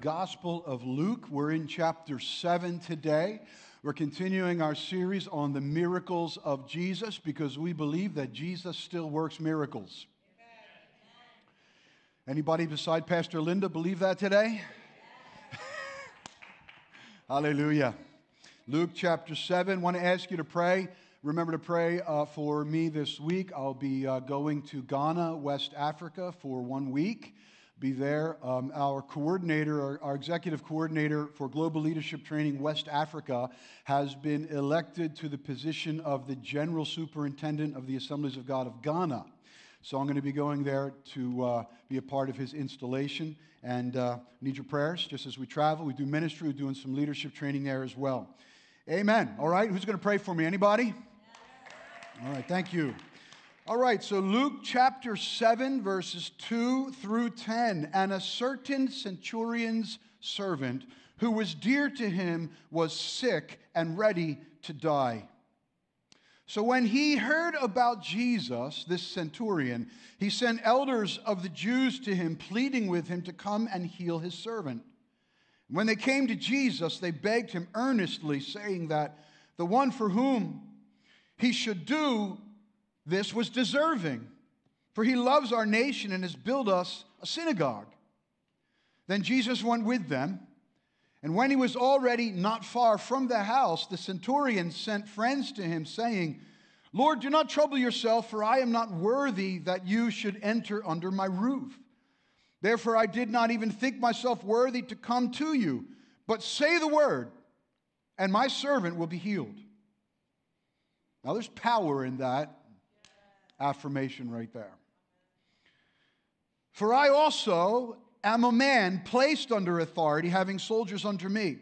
Gospel of Luke. We're in chapter 7 today. We're continuing our series on the miracles of Jesus because we believe that Jesus still works miracles. Anybody beside Pastor Linda believe that today? Hallelujah. Luke chapter 7. Want to ask you to pray. Remember to pray uh, for me this week. I'll be uh, going to Ghana, West Africa for one week. Be there. Um, our coordinator, our, our executive coordinator for Global Leadership Training West Africa, has been elected to the position of the General Superintendent of the Assemblies of God of Ghana. So I'm going to be going there to uh, be a part of his installation and uh, need your prayers just as we travel. We do ministry, we're doing some leadership training there as well. Amen. All right, who's going to pray for me? Anybody? All right, thank you. All right, so Luke chapter 7, verses 2 through 10. And a certain centurion's servant who was dear to him was sick and ready to die. So when he heard about Jesus, this centurion, he sent elders of the Jews to him, pleading with him to come and heal his servant. When they came to Jesus, they begged him earnestly, saying that the one for whom he should do this was deserving, for he loves our nation and has built us a synagogue. Then Jesus went with them, and when he was already not far from the house, the centurion sent friends to him, saying, Lord, do not trouble yourself, for I am not worthy that you should enter under my roof. Therefore, I did not even think myself worthy to come to you, but say the word, and my servant will be healed. Now, there's power in that affirmation right there. For I also am a man placed under authority, having soldiers under me.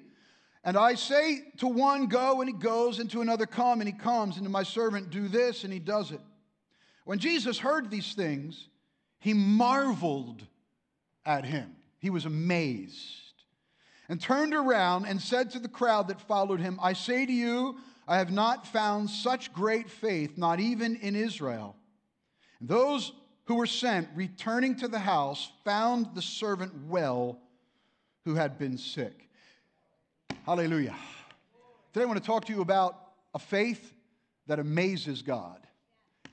And I say to one, Go, and he goes, and to another, Come, and he comes, and to my servant, Do this, and he does it. When Jesus heard these things, he marveled at him. He was amazed and turned around and said to the crowd that followed him, I say to you, I have not found such great faith, not even in Israel. And those who were sent, returning to the house, found the servant well who had been sick. Hallelujah. Today I want to talk to you about a faith that amazes God.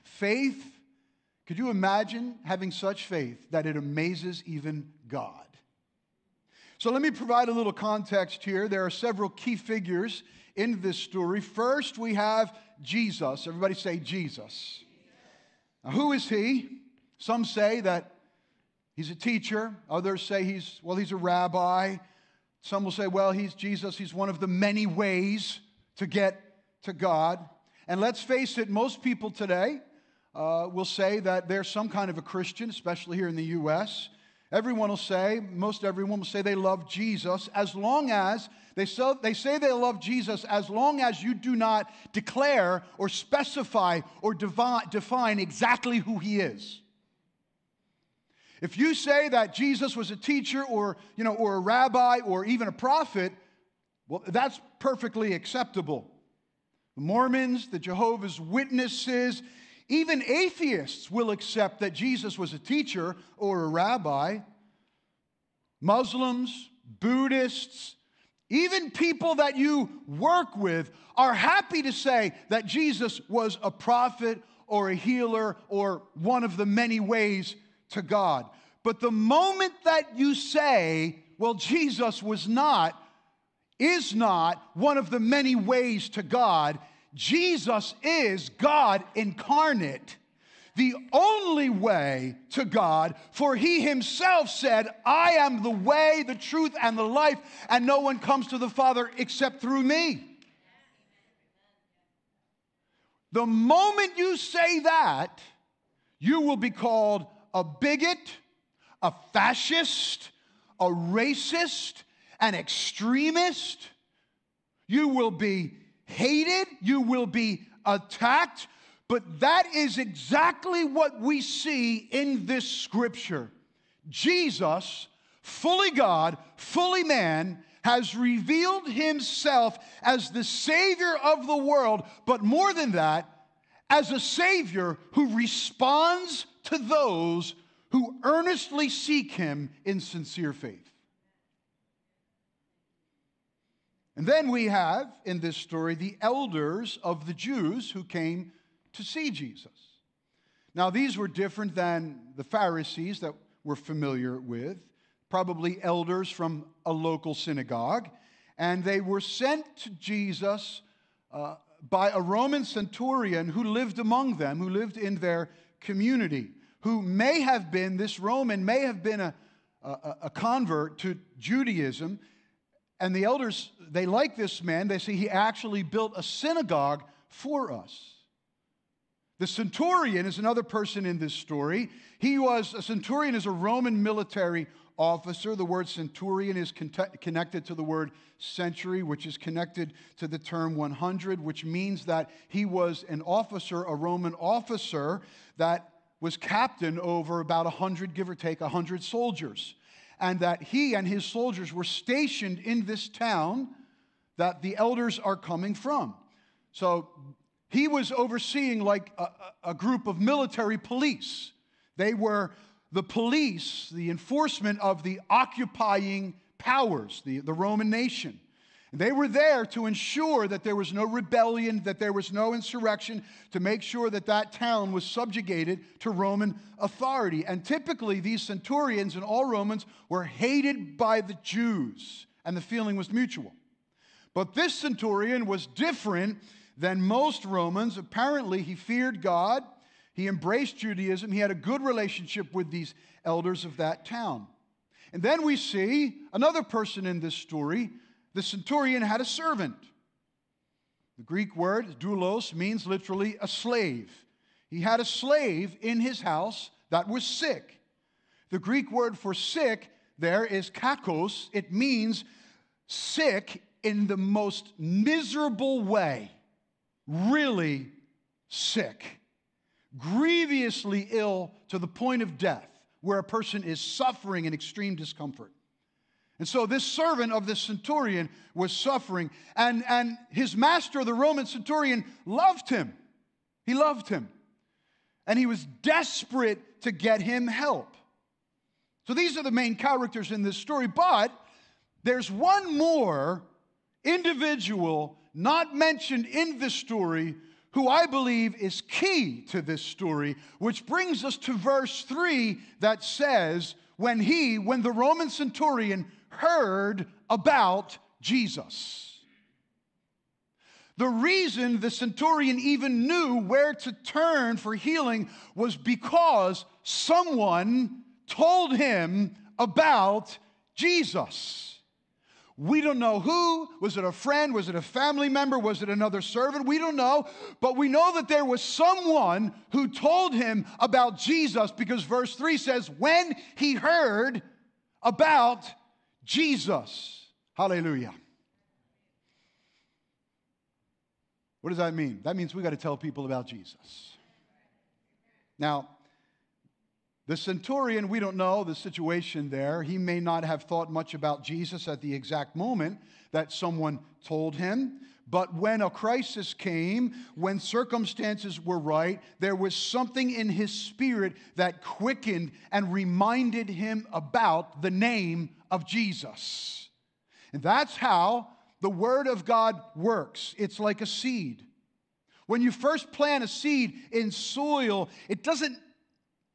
Faith could you imagine having such faith that it amazes even God? So let me provide a little context here. There are several key figures in this story. First, we have Jesus. Everybody say Jesus. Now, who is he? Some say that he's a teacher. Others say he's, well, he's a rabbi. Some will say, well, he's Jesus. He's one of the many ways to get to God. And let's face it, most people today, uh, will say that they're some kind of a Christian, especially here in the U.S. Everyone will say, most everyone will say they love Jesus as long as they, so, they say they love Jesus as long as you do not declare or specify or define exactly who he is. If you say that Jesus was a teacher or, you know, or a rabbi or even a prophet, well, that's perfectly acceptable. The Mormons, the Jehovah's Witnesses, even atheists will accept that Jesus was a teacher or a rabbi. Muslims, Buddhists, even people that you work with are happy to say that Jesus was a prophet or a healer or one of the many ways to God. But the moment that you say, well, Jesus was not, is not one of the many ways to God, Jesus is God incarnate, the only way to God, for he himself said, I am the way, the truth, and the life, and no one comes to the Father except through me. The moment you say that, you will be called a bigot, a fascist, a racist, an extremist. You will be hated, you will be attacked. But that is exactly what we see in this scripture. Jesus, fully God, fully man, has revealed himself as the Savior of the world, but more than that, as a Savior who responds to those who earnestly seek him in sincere faith. And then we have in this story the elders of the Jews who came to see Jesus. Now, these were different than the Pharisees that we're familiar with, probably elders from a local synagogue, and they were sent to Jesus uh, by a Roman centurion who lived among them, who lived in their community, who may have been, this Roman may have been a, a, a convert to Judaism. And the elders, they like this man. They say he actually built a synagogue for us. The centurion is another person in this story. He was a centurion is a Roman military officer. The word centurion is connected to the word century, which is connected to the term 100, which means that he was an officer, a Roman officer that was captain over about 100, give or take, 100 soldiers. And that he and his soldiers were stationed in this town that the elders are coming from. So he was overseeing like a, a group of military police. They were the police, the enforcement of the occupying powers, the, the Roman nation. They were there to ensure that there was no rebellion, that there was no insurrection, to make sure that that town was subjugated to Roman authority. And typically, these centurions and all Romans were hated by the Jews, and the feeling was mutual. But this centurion was different than most Romans. Apparently, he feared God, he embraced Judaism, he had a good relationship with these elders of that town. And then we see another person in this story. The centurion had a servant. The Greek word, doulos, means literally a slave. He had a slave in his house that was sick. The Greek word for sick there is kakos. It means sick in the most miserable way really sick, grievously ill to the point of death, where a person is suffering in extreme discomfort. And so this servant of this centurion was suffering, and, and his master, the Roman centurion, loved him. He loved him. And he was desperate to get him help. So these are the main characters in this story, but there's one more individual not mentioned in this story who I believe is key to this story, which brings us to verse 3 that says, When he, when the Roman centurion heard about Jesus. The reason the centurion even knew where to turn for healing was because someone told him about Jesus. We don't know who. Was it a friend? Was it a family member? Was it another servant? We don't know. But we know that there was someone who told him about Jesus because verse 3 says, when he heard about Jesus. Hallelujah. What does that mean? That means we got to tell people about Jesus. Now, the centurion, we don't know the situation there. He may not have thought much about Jesus at the exact moment that someone told him. But when a crisis came, when circumstances were right, there was something in his spirit that quickened and reminded him about the name of Jesus. And that's how the Word of God works it's like a seed. When you first plant a seed in soil, it doesn't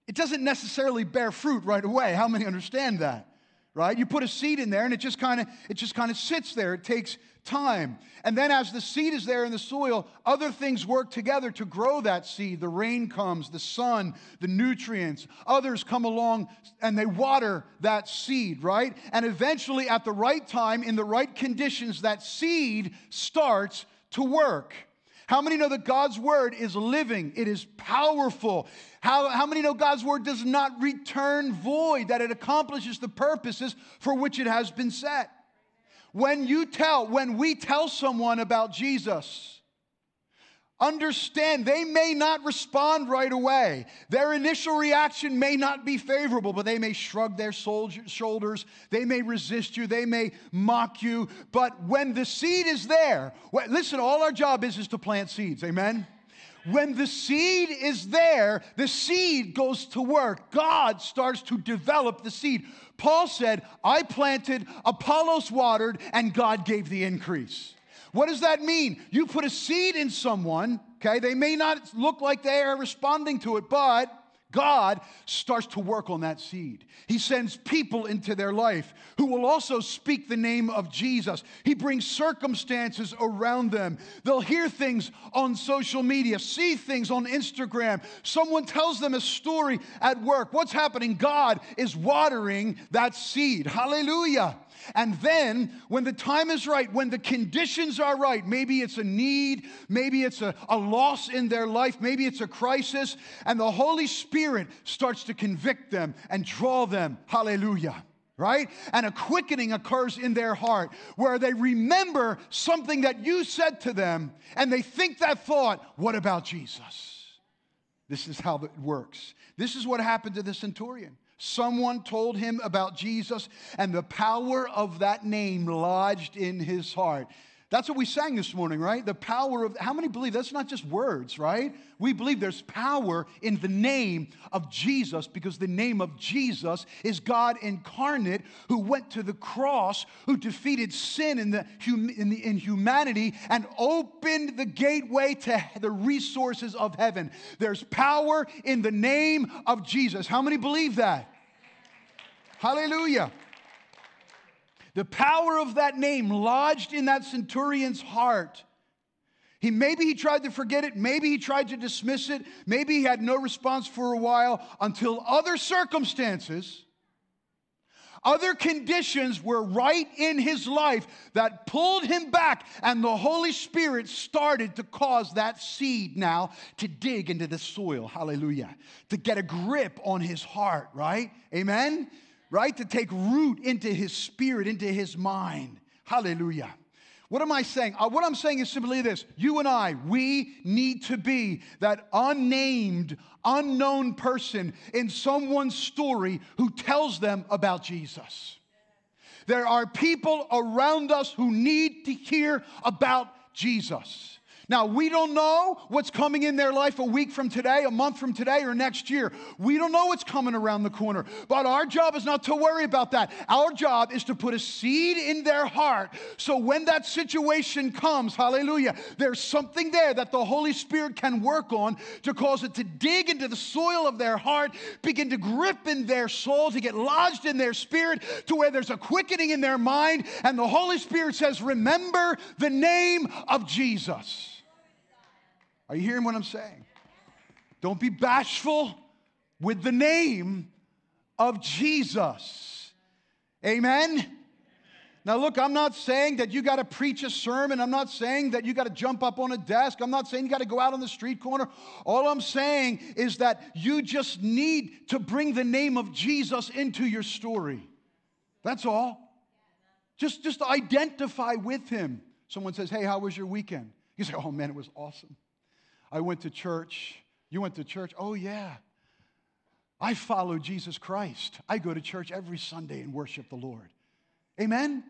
it doesn't necessarily bear fruit right away. How many understand that? Right? You put a seed in there and it just kind of it just kind of sits there. It takes time. And then as the seed is there in the soil, other things work together to grow that seed. The rain comes, the sun, the nutrients. Others come along and they water that seed, right? And eventually at the right time in the right conditions that seed starts to work. How many know that God's word is living? It is powerful. How, how many know God's word does not return void, that it accomplishes the purposes for which it has been set? When you tell, when we tell someone about Jesus, Understand, they may not respond right away. Their initial reaction may not be favorable, but they may shrug their shoulders. They may resist you. They may mock you. But when the seed is there, listen, all our job is, is to plant seeds. Amen? When the seed is there, the seed goes to work. God starts to develop the seed. Paul said, I planted, Apollos watered, and God gave the increase. What does that mean? You put a seed in someone, okay? They may not look like they are responding to it, but God starts to work on that seed. He sends people into their life who will also speak the name of Jesus. He brings circumstances around them. They'll hear things on social media, see things on Instagram. Someone tells them a story at work. What's happening? God is watering that seed. Hallelujah. And then, when the time is right, when the conditions are right, maybe it's a need, maybe it's a, a loss in their life, maybe it's a crisis, and the Holy Spirit starts to convict them and draw them. Hallelujah right? And a quickening occurs in their heart where they remember something that you said to them and they think that thought, what about Jesus? This is how it works. This is what happened to the centurion. Someone told him about Jesus, and the power of that name lodged in his heart. That's what we sang this morning, right? The power of, how many believe that's not just words, right? We believe there's power in the name of Jesus because the name of Jesus is God incarnate who went to the cross, who defeated sin in, the, in, the, in humanity and opened the gateway to the resources of heaven. There's power in the name of Jesus. How many believe that? Hallelujah. The power of that name lodged in that centurion's heart. He maybe he tried to forget it, maybe he tried to dismiss it, maybe he had no response for a while until other circumstances, other conditions were right in his life that pulled him back, and the Holy Spirit started to cause that seed now to dig into the soil. Hallelujah. To get a grip on his heart, right? Amen right? To take root into his spirit, into his mind. Hallelujah. What am I saying? Uh, what I'm saying is simply this you and I, we need to be that unnamed, unknown person in someone's story who tells them about Jesus. There are people around us who need to hear about Jesus. Now, we don't know what's coming in their life a week from today, a month from today, or next year. We don't know what's coming around the corner. But our job is not to worry about that. Our job is to put a seed in their heart so when that situation comes, hallelujah, there's something there that the Holy Spirit can work on to cause it to dig into the soil of their heart, begin to grip in their soul, to get lodged in their spirit, to where there's a quickening in their mind. And the Holy Spirit says, Remember the name of Jesus. Are you hearing what I'm saying? Don't be bashful with the name of Jesus. Amen. Now, look, I'm not saying that you got to preach a sermon. I'm not saying that you got to jump up on a desk. I'm not saying you got to go out on the street corner. All I'm saying is that you just need to bring the name of Jesus into your story. That's all. Just, just identify with him. Someone says, Hey, how was your weekend? You say, Oh, man, it was awesome. I went to church. You went to church? Oh, yeah. I follow Jesus Christ. I go to church every Sunday and worship the Lord. Amen?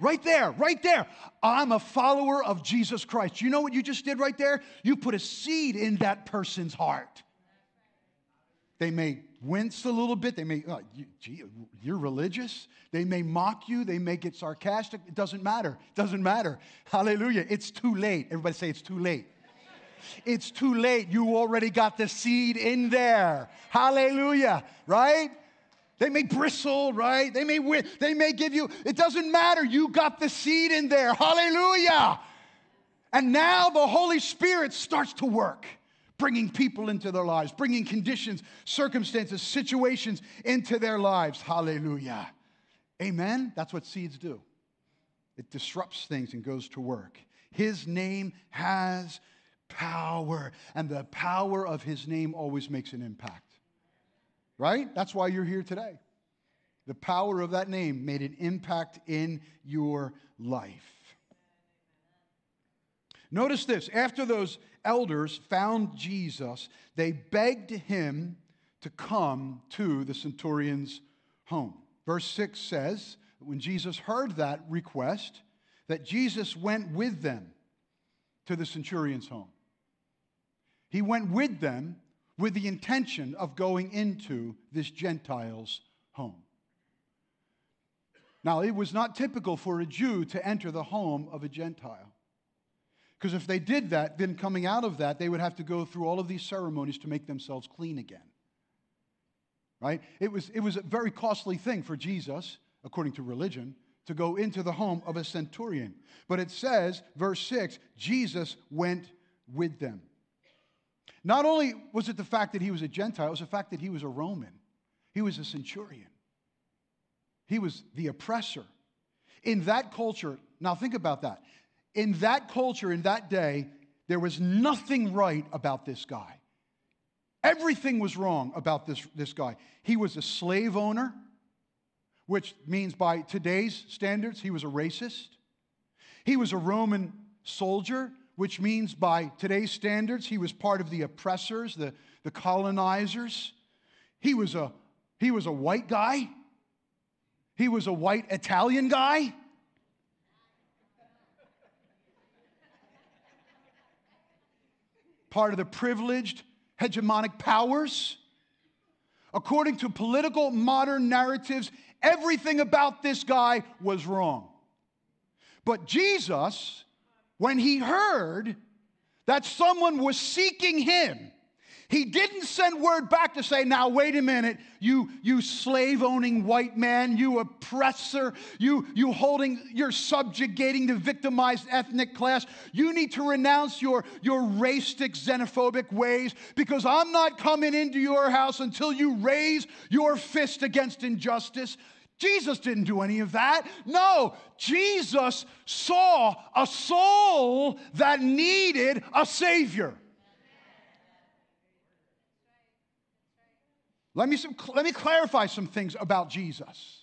Right there, right there. I'm a follower of Jesus Christ. You know what you just did right there? You put a seed in that person's heart. They may wince a little bit. They may, oh, you, gee, you're religious. They may mock you. They may get sarcastic. It doesn't matter. It doesn't matter. Hallelujah. It's too late. Everybody say it's too late. It's too late. You already got the seed in there. Hallelujah, right? They may bristle, right? They may win, they may give you, it doesn't matter. You got the seed in there. Hallelujah. And now the Holy Spirit starts to work, bringing people into their lives, bringing conditions, circumstances, situations into their lives. Hallelujah. Amen. That's what seeds do. It disrupts things and goes to work. His name has power, and the power of his name always makes an impact. Right? That's why you're here today. The power of that name made an impact in your life. Notice this after those elders found Jesus, they begged him to come to the centurion's home. Verse 6 says, when Jesus heard that request, that Jesus went with them to the centurion's home. He went with them with the intention of going into this Gentile's home. Now, it was not typical for a Jew to enter the home of a Gentile. Because if they did that, then coming out of that, they would have to go through all of these ceremonies to make themselves clean again. Right? It was, it was a very costly thing for Jesus, according to religion, to go into the home of a centurion. But it says, verse 6, Jesus went with them. Not only was it the fact that he was a Gentile, it was the fact that he was a Roman, he was a centurion. He was the oppressor. In that culture, now think about that. In that culture, in that day, there was nothing right about this guy. Everything was wrong about this, this guy. He was a slave owner, which means by today's standards, he was a racist. He was a Roman soldier, which means by today's standards, he was part of the oppressors, the, the colonizers. He was, a, he was a white guy. He was a white Italian guy. Part of the privileged hegemonic powers. According to political modern narratives, everything about this guy was wrong. But Jesus, when he heard that someone was seeking him, he didn't send word back to say, now, wait a minute, you, you slave owning white man, you oppressor, you, you holding, you're subjugating the victimized ethnic class. You need to renounce your, your racistic, xenophobic ways because I'm not coming into your house until you raise your fist against injustice. Jesus didn't do any of that. No, Jesus saw a soul that needed a Savior. Let me, some, let me clarify some things about Jesus.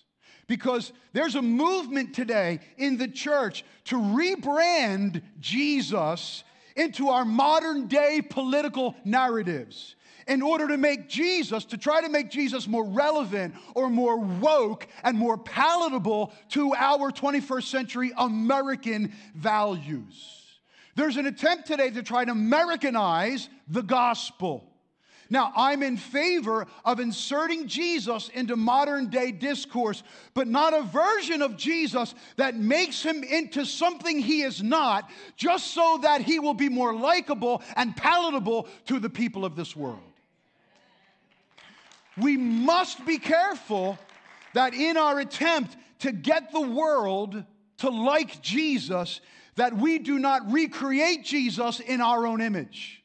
Because there's a movement today in the church to rebrand Jesus into our modern day political narratives in order to make Jesus, to try to make Jesus more relevant or more woke and more palatable to our 21st century American values. There's an attempt today to try to Americanize the gospel. Now, I'm in favor of inserting Jesus into modern day discourse, but not a version of Jesus that makes him into something he is not, just so that he will be more likable and palatable to the people of this world. We must be careful that in our attempt to get the world to like Jesus, that we do not recreate Jesus in our own image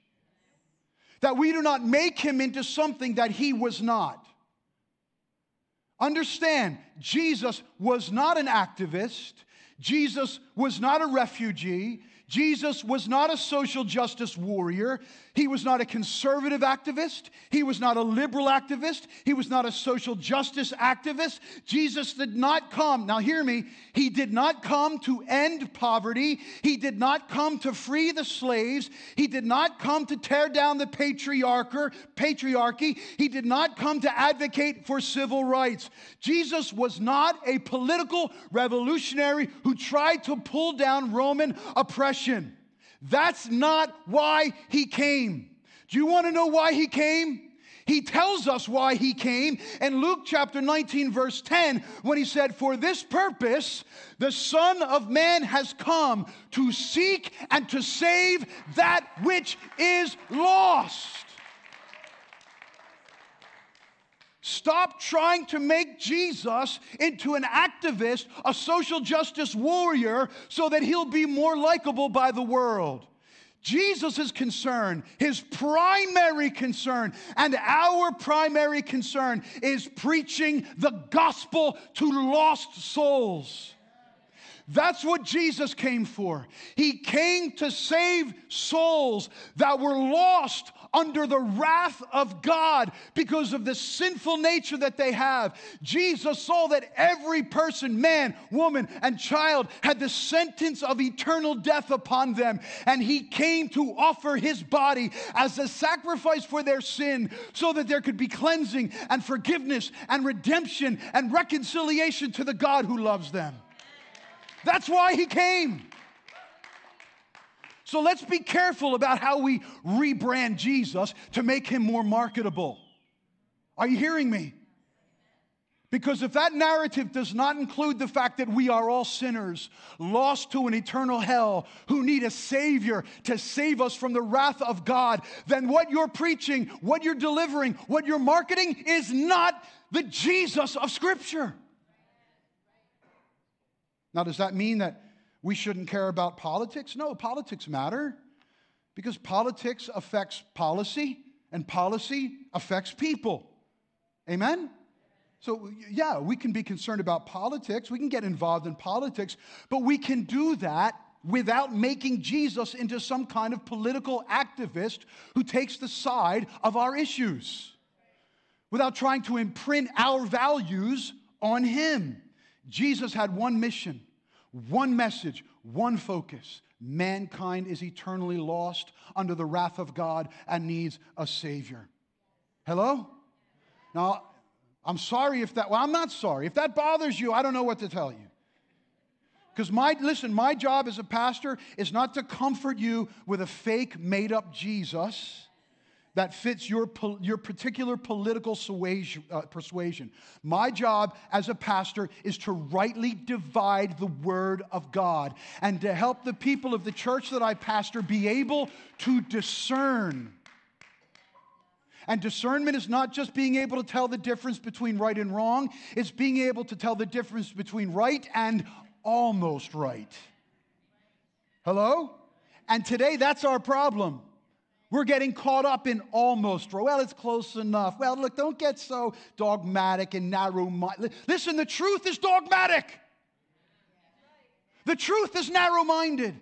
that we do not make him into something that he was not. Understand, Jesus was not an activist. Jesus was not a refugee. Jesus was not a social justice warrior. He was not a conservative activist. He was not a liberal activist. He was not a social justice activist. Jesus did not come, now hear me, he did not come to end poverty. He did not come to free the slaves. He did not come to tear down the patriarchy. He did not come to advocate for civil rights. Jesus was not a political revolutionary who tried to pull down Roman oppression oppression. That's not why he came. Do you want to know why he came? He tells us why he came in Luke chapter 19, verse 10, when he said, For this purpose the Son of Man has come to seek and to save that which is lost. Stop trying to make Jesus into an activist, a social justice warrior, so that he'll be more likable by the world. Jesus' concern, his primary concern, and our primary concern is preaching the gospel to lost souls. That's what Jesus came for. He came to save souls that were lost under the wrath of God because of the sinful nature that they have. Jesus saw that every person, man, woman, and child, had the sentence of eternal death upon them, and he came to offer his body as a sacrifice for their sin so that there could be cleansing and forgiveness and redemption and reconciliation to the God who loves them. That's why he came. So let's be careful about how we rebrand Jesus to make him more marketable. Are you hearing me? Because if that narrative does not include the fact that we are all sinners, lost to an eternal hell, who need a Savior to save us from the wrath of God, then what you're preaching, what you're delivering, what you're marketing is not the Jesus of Scripture. Now, does that mean that we shouldn't care about politics? No, politics matter because politics affects policy and policy affects people. Amen? So, yeah, we can be concerned about politics, we can get involved in politics, but we can do that without making Jesus into some kind of political activist who takes the side of our issues, without trying to imprint our values on him. Jesus had one mission, one message, one focus. Mankind is eternally lost under the wrath of God and needs a Savior. Hello? Now, I'm sorry if that, well, I'm not sorry. If that bothers you, I don't know what to tell you. Because my, listen, my job as a pastor is not to comfort you with a fake, made up Jesus that fits your, your particular political uh, persuasion. My job as a pastor is to rightly divide the word of God and to help the people of the church that I pastor be able to discern and discernment is not just being able to tell the difference between right and wrong, it's being able to tell the difference between right and almost right. Hello? And today, that's our problem. We're getting caught up in almost. Well, it's close enough. Well, look, don't get so dogmatic and narrow minded. Listen, the truth is dogmatic. The truth is narrow minded.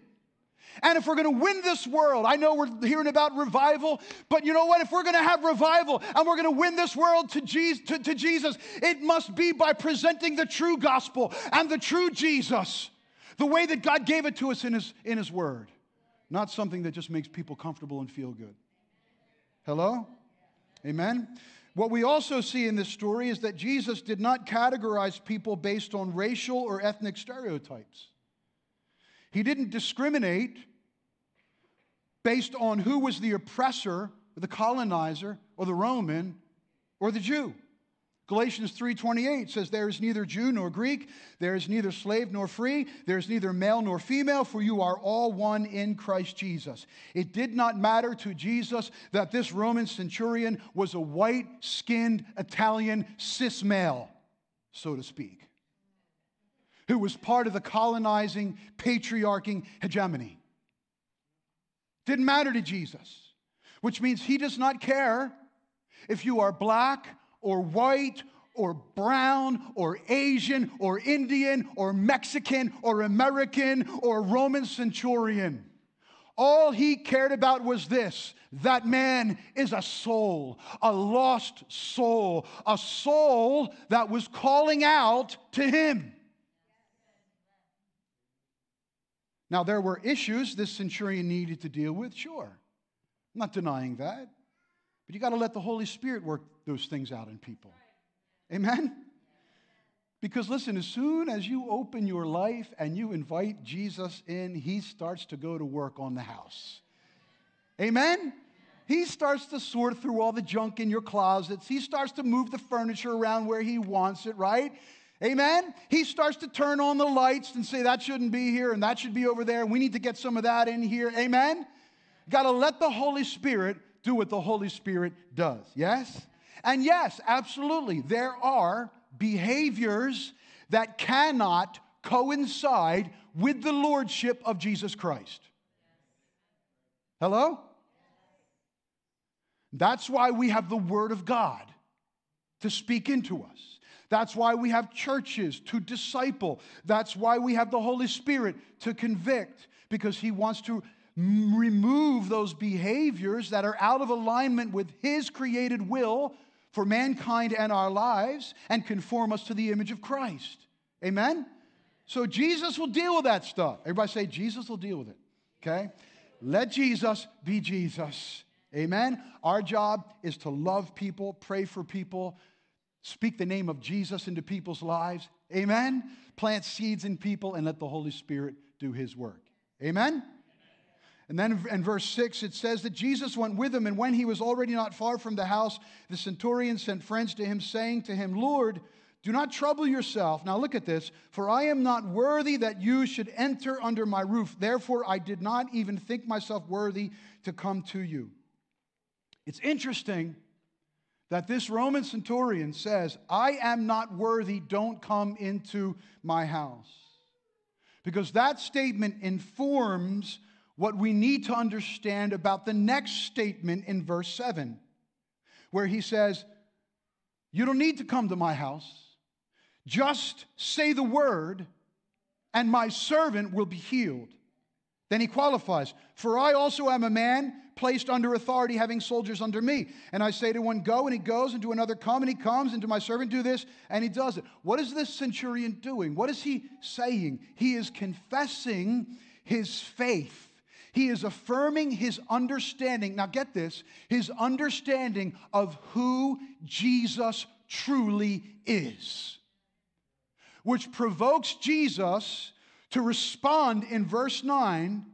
And if we're going to win this world, I know we're hearing about revival, but you know what? If we're going to have revival and we're going to win this world to Jesus, to, to Jesus, it must be by presenting the true gospel and the true Jesus, the way that God gave it to us in His, in his Word, not something that just makes people comfortable and feel good. Hello? Amen? What we also see in this story is that Jesus did not categorize people based on racial or ethnic stereotypes. He didn't discriminate based on who was the oppressor, the colonizer, or the Roman, or the Jew. Galatians 3:28 says there is neither Jew nor Greek, there is neither slave nor free, there is neither male nor female, for you are all one in Christ Jesus. It did not matter to Jesus that this Roman centurion was a white-skinned Italian cis male, so to speak who was part of the colonizing, patriarching hegemony. Didn't matter to Jesus, which means he does not care if you are black or white or brown or Asian or Indian or Mexican or American or Roman centurion. All he cared about was this that man is a soul, a lost soul, a soul that was calling out to him. Now, there were issues this centurion needed to deal with, sure. I'm not denying that. But you got to let the Holy Spirit work those things out in people. Amen? Because listen, as soon as you open your life and you invite Jesus in, he starts to go to work on the house. Amen? He starts to sort through all the junk in your closets. He starts to move the furniture around where he wants it, right? Amen? He starts to turn on the lights and say, that shouldn't be here and that should be over there. We need to get some of that in here. Amen? Got to let the Holy Spirit do what the Holy Spirit does. Yes? And yes, absolutely, there are behaviors that cannot coincide with the lordship of Jesus Christ. Hello? That's why we have the Word of God to speak into us. That's why we have churches to disciple. That's why we have the Holy Spirit to convict, because He wants to remove those behaviors that are out of alignment with His created will for mankind and our lives and conform us to the image of Christ. Amen? So Jesus will deal with that stuff. Everybody say, Jesus will deal with it. Okay? Let Jesus be Jesus. Amen? Our job is to love people, pray for people, Speak the name of Jesus into people's lives. Amen. Plant seeds in people and let the Holy Spirit do his work. Amen. And then in verse 6, it says that Jesus went with him, and when he was already not far from the house, the centurion sent friends to him, saying to him, Lord, do not trouble yourself. Now look at this. For I am not worthy that you should enter under my roof. Therefore, I did not even think myself worthy to come to you. It's interesting that this Roman centurion says, I am not worthy, don't come into my house. Because that statement informs what we need to understand about the next statement in verse 7, where he says, You don't need to come to my house. Just say the word, and my servant will be healed. Then he qualifies, For I also am a man placed under authority, having soldiers under me. And I say to one, Go, and he goes, and to another, Come, and he comes, and to my servant, Do this, and he does it. What is this centurion doing? What is he saying? He is confessing his faith. He is affirming his understanding. Now, get this his understanding of who Jesus truly is, which provokes Jesus to respond in verse 9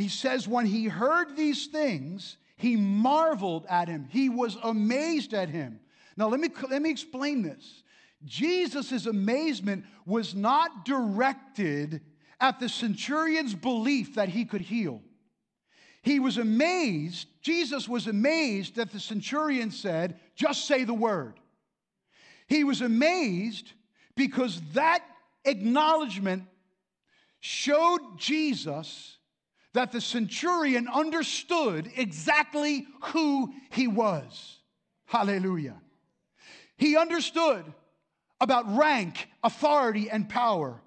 he says, when he heard these things, he marveled at him. He was amazed at him. Now, let me, let me explain this. Jesus' amazement was not directed at the centurion's belief that he could heal. He was amazed, Jesus was amazed that the centurion said, Just say the word. He was amazed because that acknowledgement showed Jesus that the centurion understood exactly who he was. Hallelujah. He understood about rank, authority, and power.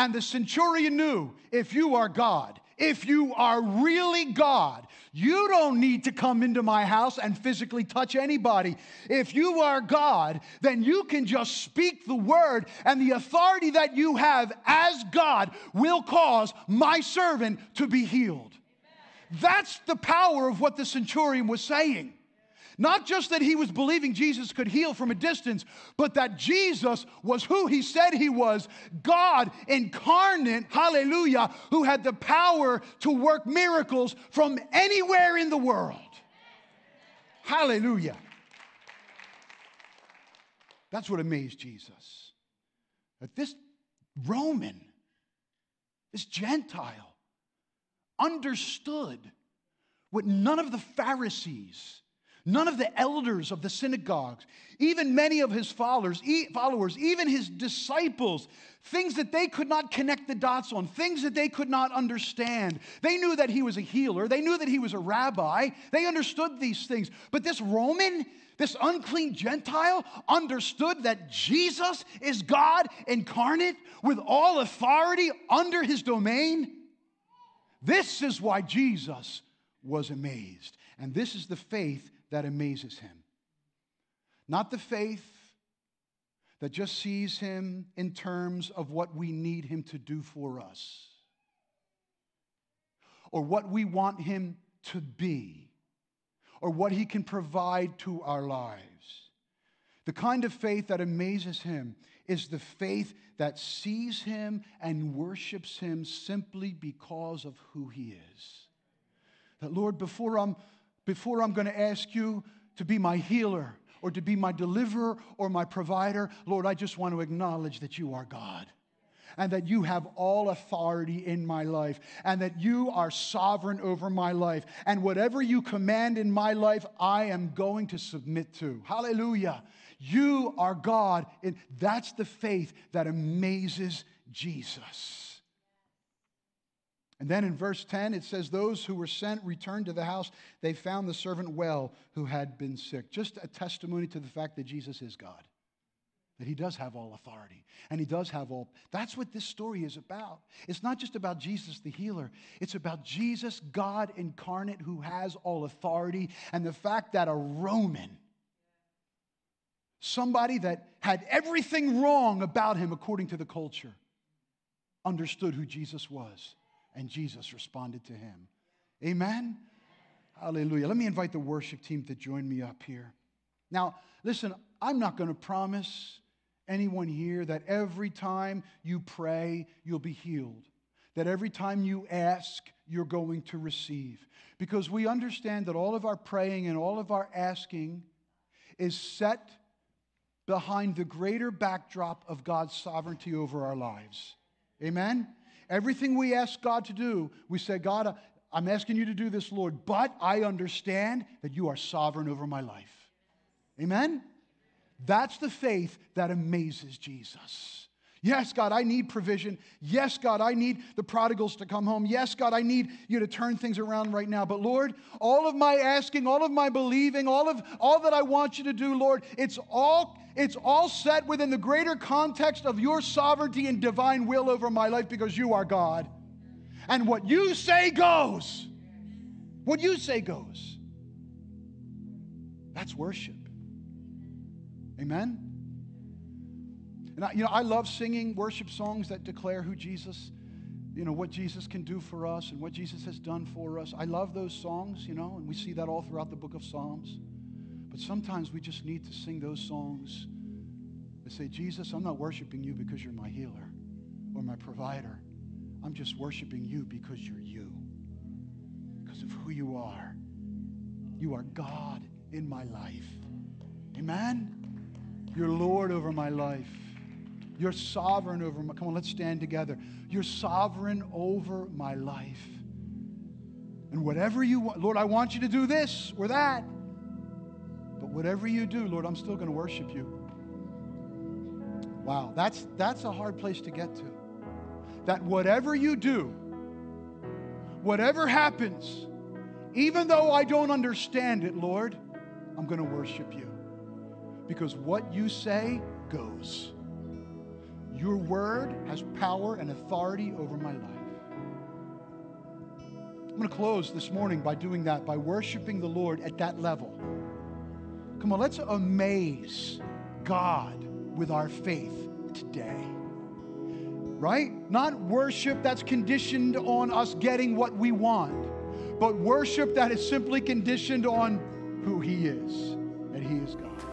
And the centurion knew if you are God, if you are really God, you don't need to come into my house and physically touch anybody. If you are God, then you can just speak the word, and the authority that you have as God will cause my servant to be healed. That's the power of what the centurion was saying. Not just that he was believing Jesus could heal from a distance, but that Jesus was who he said he was God incarnate, hallelujah, who had the power to work miracles from anywhere in the world. Hallelujah. That's what amazed Jesus. That this Roman, this Gentile, understood what none of the Pharisees None of the elders of the synagogues, even many of his followers, followers, even his disciples, things that they could not connect the dots on, things that they could not understand. They knew that he was a healer, they knew that he was a rabbi, they understood these things. But this Roman, this unclean Gentile, understood that Jesus is God incarnate with all authority under his domain. This is why Jesus was amazed. And this is the faith that amazes him. Not the faith that just sees him in terms of what we need him to do for us or what we want him to be or what he can provide to our lives. The kind of faith that amazes him is the faith that sees him and worships him simply because of who he is. That, Lord, before I'm before I'm going to ask you to be my healer or to be my deliverer or my provider, Lord, I just want to acknowledge that you are God and that you have all authority in my life, and that you are sovereign over my life. And whatever you command in my life, I am going to submit to. Hallelujah. You are God. And that's the faith that amazes Jesus. And then in verse 10, it says, Those who were sent returned to the house. They found the servant well who had been sick. Just a testimony to the fact that Jesus is God, that he does have all authority, and he does have all. That's what this story is about. It's not just about Jesus the healer, it's about Jesus, God incarnate, who has all authority, and the fact that a Roman, somebody that had everything wrong about him according to the culture, understood who Jesus was and Jesus responded to him. Amen? Hallelujah. Let me invite the worship team to join me up here. Now, listen, I'm not going to promise anyone here that every time you pray, you'll be healed. that every time you ask, you're going to receive. Because we understand that all of our praying and all of our asking is set behind the greater backdrop of God's sovereignty over our lives. Amen? Everything we ask God to do, we say, God, uh, I'm asking you to do this, Lord, but I understand that you are sovereign over my life. Amen? That's the faith that amazes Jesus. Yes, God, I need provision. Yes, God, I need the prodigals to come home. Yes, God, I need you to turn things around right now. But Lord, all of my asking, all of my believing, all of all that I want you to do, Lord, it's all it's all set within the greater context of your sovereignty and divine will over my life because you are God. And what you say goes. What you say goes. That's worship. Amen. And I, you know, I love singing worship songs that declare who Jesus, you know, what Jesus can do for us and what Jesus has done for us. I love those songs, you know, and we see that all throughout the book of Psalms. But sometimes we just need to sing those songs that say, Jesus, I'm not worshiping you because you're my healer or my provider. I'm just worshiping you because you're you, because of who you are. You are God in my life. Amen? You're Lord over my life. You're sovereign over my. Come on, let's stand together. You're sovereign over my life. And whatever you want, Lord, I want you to do this or that. But whatever you do, Lord, I'm still going to worship you. Wow, that's, that's a hard place to get to. That whatever you do, whatever happens, even though I don't understand it, Lord, I'm going to worship you. Because what you say goes. Your word has power and authority over my life. I'm going to close this morning by doing that, by worshiping the Lord at that level. Come on, let's amaze God with our faith today. Right? Not worship that's conditioned on us getting what we want, but worship that is simply conditioned on who He is, and He is God.